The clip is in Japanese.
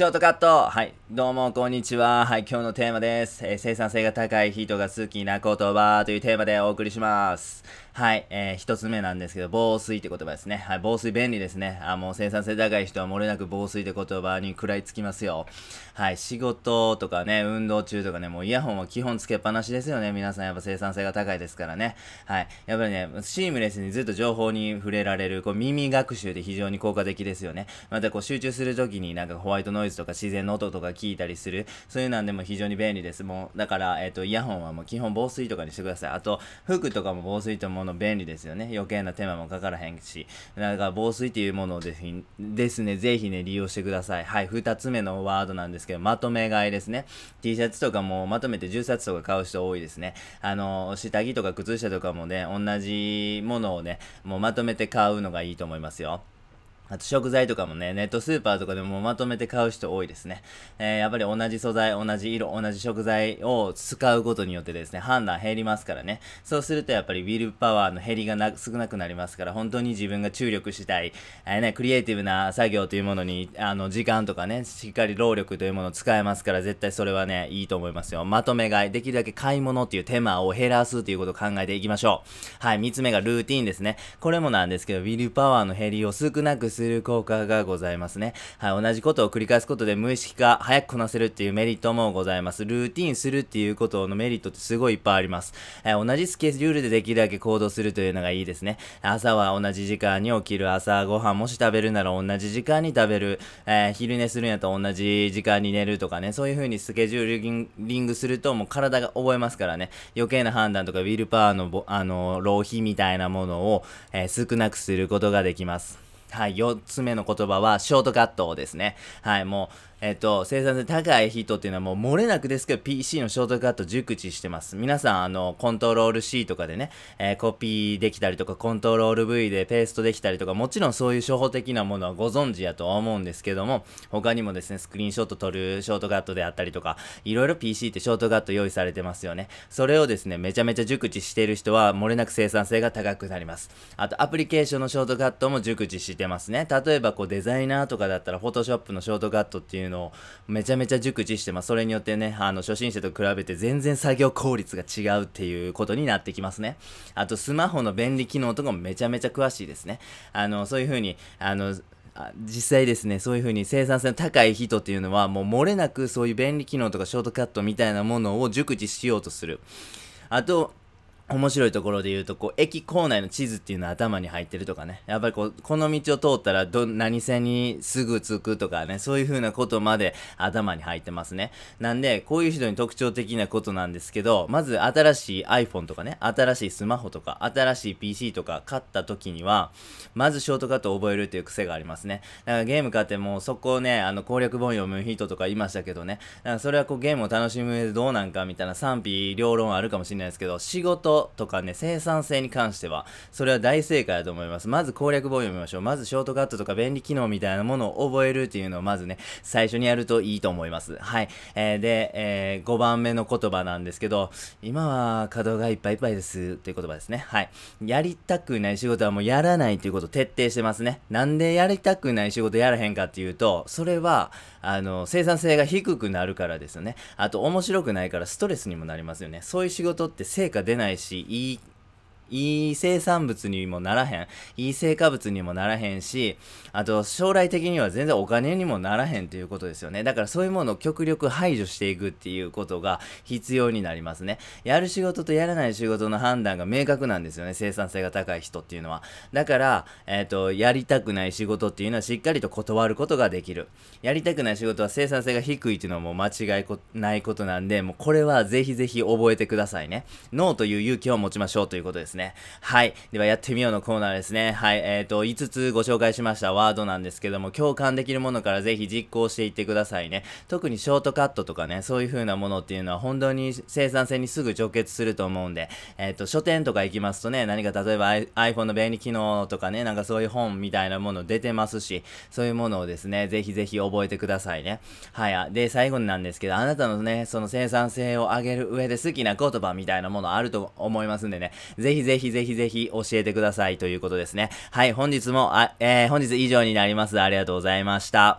ショートカットはい。どうも、こんにちは。はい。今日のテーマです。えー、生産性が高い人が好きな言葉というテーマでお送りします。はい。えー、一つ目なんですけど、防水って言葉ですね。はい。防水便利ですね。あ、もう生産性高い人は漏れなく防水って言葉に食らいつきますよ。はい。仕事とかね、運動中とかね、もうイヤホンは基本つけっぱなしですよね。皆さんやっぱ生産性が高いですからね。はい。やっぱりね、シームレスにずっと情報に触れられる、こう耳学習で非常に効果的ですよね。またこう集中するときになんかホワイトノイズとか自然の音とか聞いたりする、そういうなんでも非常に便利です。もう、だから、えっ、ー、と、イヤホンはもう基本防水とかにしてください。あと、服とかも防水ともの便利ですよね。余計な手間もかからへんし。だから防水っていうものをですですね、ぜひね、利用してください。はい、2つ目のワードなんですけど、まとめ買いですね。T シャツとかもまとめて10冊とか買う人多いですね。あの、下着とか靴下とかもね、同じものをね、もうまとめて買うのがいいと思いますよ。あと食材とかもね、ネットスーパーとかでもまとめて買う人多いですね。えー、やっぱり同じ素材、同じ色、同じ食材を使うことによってですね、判断減りますからね。そうするとやっぱりウィルパワーの減りがな少なくなりますから、本当に自分が注力したい、えー、ね、クリエイティブな作業というものに、あの、時間とかね、しっかり労力というものを使えますから、絶対それはね、いいと思いますよ。まとめ買い、できるだけ買い物っていう手間を減らすということを考えていきましょう。はい、三つ目がルーティンですね。これもなんですけど、ウィルパワーの減りを少なくするする効果がございますね。はい、同じことを繰り返すことで無意識化、早くこなせるっていうメリットもございます。ルーティンするっていうことのメリットってすごいいっぱいあります。えー、同じスケジュールでできるだけ行動するというのがいいですね。朝は同じ時間に起きる、朝ご飯もし食べるなら同じ時間に食べる、えー、昼寝するんやったら同じ時間に寝るとかね、そういう風にスケジューリングするともう体が覚えますからね、余計な判断とかウィルパワーのあの浪費みたいなものを、えー、少なくすることができます。はい、4つ目の言葉は、ショートカットですね。はい、もう、えっ、と、生産性高い人っていうのはもう漏れなくですけど PC のショートカット熟知してます。皆さん、あの、コントロール C とかでね、えー、コピーできたりとか、コントロール V でペーストできたりとか、もちろんそういう初歩的なものはご存知やとは思うんですけども、他にもですね、スクリーンショット撮るショートカットであったりとか、いろいろ PC ってショートカット用意されてますよね。それをですね、めちゃめちゃ熟知している人は、漏れなく生産性が高くなります。あと、アプリケーションのショートカットも熟知してますね。例えば、こう、デザイナーとかだったら、Photoshop のショートカットっていうのをめちゃめちゃ熟知してます。それによってね、あの、初心者と比べて全然作業効率が違うっていうことになってきますね。あと、スマホの便利機能とかもめちゃめちゃ詳しいですね。あの、そういう風に、あの、実際ですね、そういう風に生産性の高い人っていうのは、もう漏れなくそういう便利機能とかショートカットみたいなものを熟知しようとする。あと、面白いところで言うと、こう、駅構内の地図っていうのは頭に入ってるとかね。やっぱりこう、この道を通ったら、ど、何線にすぐ着くとかね、そういう風なことまで頭に入ってますね。なんで、こういう人に特徴的なことなんですけど、まず新しい iPhone とかね、新しいスマホとか、新しい PC とか買った時には、まずショートカットを覚えるっていう癖がありますね。だからゲーム買ってもそこをね、あの攻略本読む人とかいましたけどね、だからそれはこうゲームを楽しむ上でどうなんかみたいな賛否両論あるかもしれないですけど、仕事とかね、生産性に関しては、それは大正解だと思います。まず攻略本読みましょう。まずショートカットとか便利機能みたいなものを覚えるっていうのをまずね、最初にやるといいと思います。はい。えー、で、えー、5番目の言葉なんですけど、今は稼働がいっぱいいっぱいですっていう言葉ですね。はい。やりたくない仕事はもうやらないということを徹底してますね。なんでやりたくない仕事やらへんかっていうと、それは、あの、生産性が低くなるからですよね。あと、面白くないからストレスにもなりますよね。そういう仕事って成果出ないし、しいいいい生産物にもならへん。いい成果物にもならへんし、あと将来的には全然お金にもならへんということですよね。だからそういうものを極力排除していくっていうことが必要になりますね。やる仕事とやらない仕事の判断が明確なんですよね。生産性が高い人っていうのは。だから、えっ、ー、と、やりたくない仕事っていうのはしっかりと断ることができる。やりたくない仕事は生産性が低いっていうのはもう間違いないことなんで、もうこれはぜひぜひ覚えてくださいね。ノーという勇気を持ちましょうということですね。ね。はい。では、やってみようのコーナーですね。はい。えっ、ー、と、5つご紹介しましたワードなんですけども、共感できるものからぜひ実行していってくださいね。特にショートカットとかね、そういう風なものっていうのは本当に生産性にすぐ直結すると思うんで、えっ、ー、と、書店とか行きますとね、何か例えば iPhone の便利機能とかね、なんかそういう本みたいなもの出てますし、そういうものをですね、ぜひぜひ覚えてくださいね。はい。で、最後になんですけど、あなたのね、その生産性を上げる上で好きな言葉みたいなものあると思いますんでね、ぜひぜひぜひぜひ教えてくださいということですね。はい、本日も、あ、えー、本日以上になります。ありがとうございました。